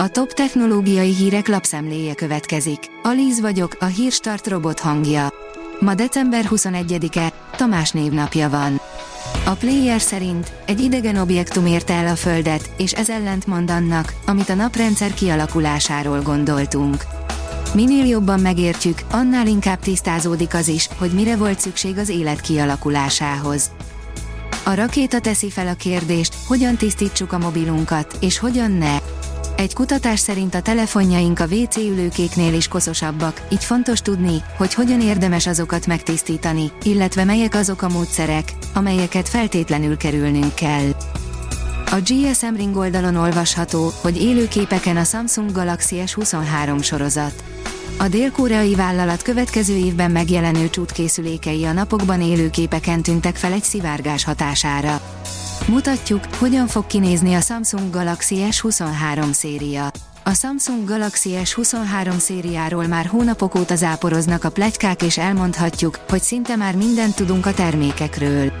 A top technológiai hírek lapszemléje következik. Alíz vagyok, a hírstart robot hangja. Ma december 21-e, Tamás névnapja van. A player szerint egy idegen objektum érte el a Földet, és ez ellent mond annak, amit a naprendszer kialakulásáról gondoltunk. Minél jobban megértjük, annál inkább tisztázódik az is, hogy mire volt szükség az élet kialakulásához. A rakéta teszi fel a kérdést, hogyan tisztítsuk a mobilunkat, és hogyan ne. Egy kutatás szerint a telefonjaink a WC ülőkéknél is koszosabbak, így fontos tudni, hogy hogyan érdemes azokat megtisztítani, illetve melyek azok a módszerek, amelyeket feltétlenül kerülnünk kell. A GSM Ring oldalon olvasható, hogy élőképeken a Samsung Galaxy S23 sorozat. A dél-koreai vállalat következő évben megjelenő csútkészülékei a napokban élőképeken tűntek fel egy szivárgás hatására. Mutatjuk, hogyan fog kinézni a Samsung Galaxy S23 széria. A Samsung Galaxy S23 szériáról már hónapok óta záporoznak a plegykák és elmondhatjuk, hogy szinte már mindent tudunk a termékekről.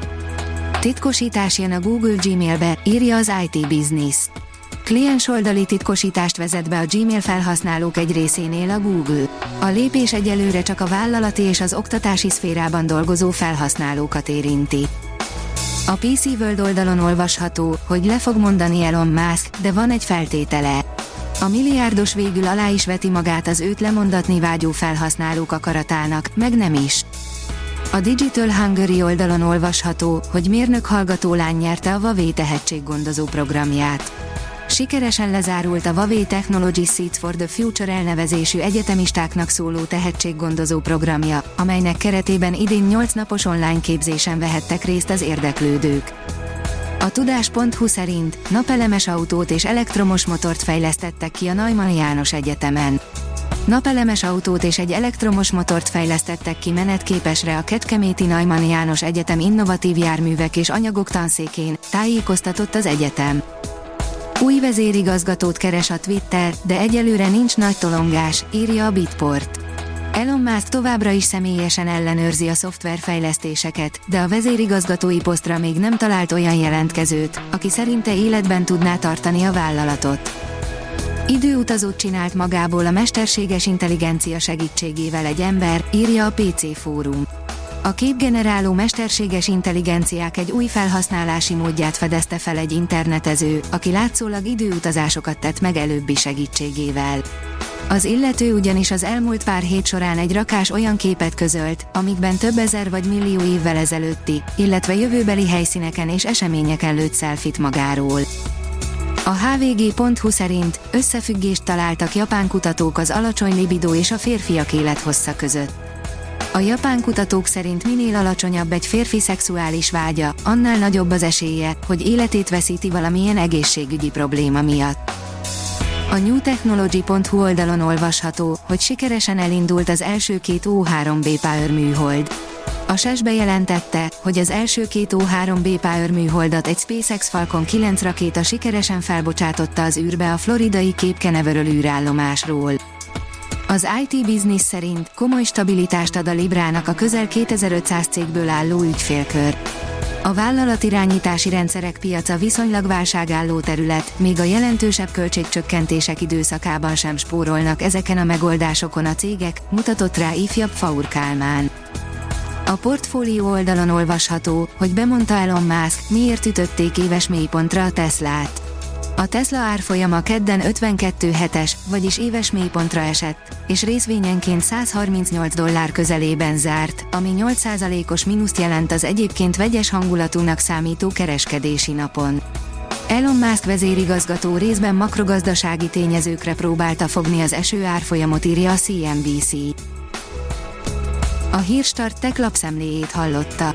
Titkosítás jön a Google Gmailbe, írja az IT Business. Kliens oldali titkosítást vezet be a Gmail felhasználók egy részénél a Google. A lépés egyelőre csak a vállalati és az oktatási szférában dolgozó felhasználókat érinti. A PC World oldalon olvasható, hogy le fog mondani Elon Musk, de van egy feltétele. A milliárdos végül alá is veti magát az őt lemondatni vágyó felhasználók akaratának, meg nem is. A Digital Hungary oldalon olvasható, hogy mérnök hallgató lány nyerte a Vavé tehetséggondozó programját. Sikeresen lezárult a Vavé Technology Seeds for the Future elnevezésű egyetemistáknak szóló tehetséggondozó programja, amelynek keretében idén 8 napos online képzésen vehettek részt az érdeklődők. A tudás.hu szerint napelemes autót és elektromos motort fejlesztettek ki a Neumann János Egyetemen. Napelemes autót és egy elektromos motort fejlesztettek ki menetképesre a Kecskeméti Neumann János Egyetem innovatív járművek és anyagok tanszékén, tájékoztatott az egyetem. Új vezérigazgatót keres a Twitter, de egyelőre nincs nagy tolongás, írja a Bitport. Elon Musk továbbra is személyesen ellenőrzi a szoftverfejlesztéseket, de a vezérigazgatói posztra még nem talált olyan jelentkezőt, aki szerinte életben tudná tartani a vállalatot. Időutazót csinált magából a mesterséges intelligencia segítségével egy ember, írja a PC Fórum. A képgeneráló mesterséges intelligenciák egy új felhasználási módját fedezte fel egy internetező, aki látszólag időutazásokat tett meg előbbi segítségével. Az illető ugyanis az elmúlt pár hét során egy rakás olyan képet közölt, amikben több ezer vagy millió évvel ezelőtti, illetve jövőbeli helyszíneken és eseményeken lőtt szelfit magáról. A hvg.hu szerint összefüggést találtak japán kutatók az alacsony libidó és a férfiak élethossza között. A japán kutatók szerint minél alacsonyabb egy férfi szexuális vágya, annál nagyobb az esélye, hogy életét veszíti valamilyen egészségügyi probléma miatt. A newtechnology.hu oldalon olvasható, hogy sikeresen elindult az első két O3B Power műhold. A SES bejelentette, hogy az első két O3B Power műholdat egy SpaceX Falcon 9 rakéta sikeresen felbocsátotta az űrbe a floridai Cape Canaveral űrállomásról. Az IT Business szerint komoly stabilitást ad a Librának a közel 2500 cégből álló ügyfélkör. A vállalatirányítási rendszerek piaca viszonylag válságálló terület, még a jelentősebb költségcsökkentések időszakában sem spórolnak ezeken a megoldásokon a cégek, mutatott rá ifjabb Faur Kálmán. A portfólió oldalon olvasható, hogy bemondta Elon Musk, miért ütötték éves mélypontra a Teslát. A Tesla árfolyama kedden 52 hetes, vagyis éves mélypontra esett, és részvényenként 138 dollár közelében zárt, ami 8%-os mínuszt jelent az egyébként vegyes hangulatúnak számító kereskedési napon. Elon Musk vezérigazgató részben makrogazdasági tényezőkre próbálta fogni az eső árfolyamot írja a CNBC. A Hírstart tech lapszemléjét hallotta.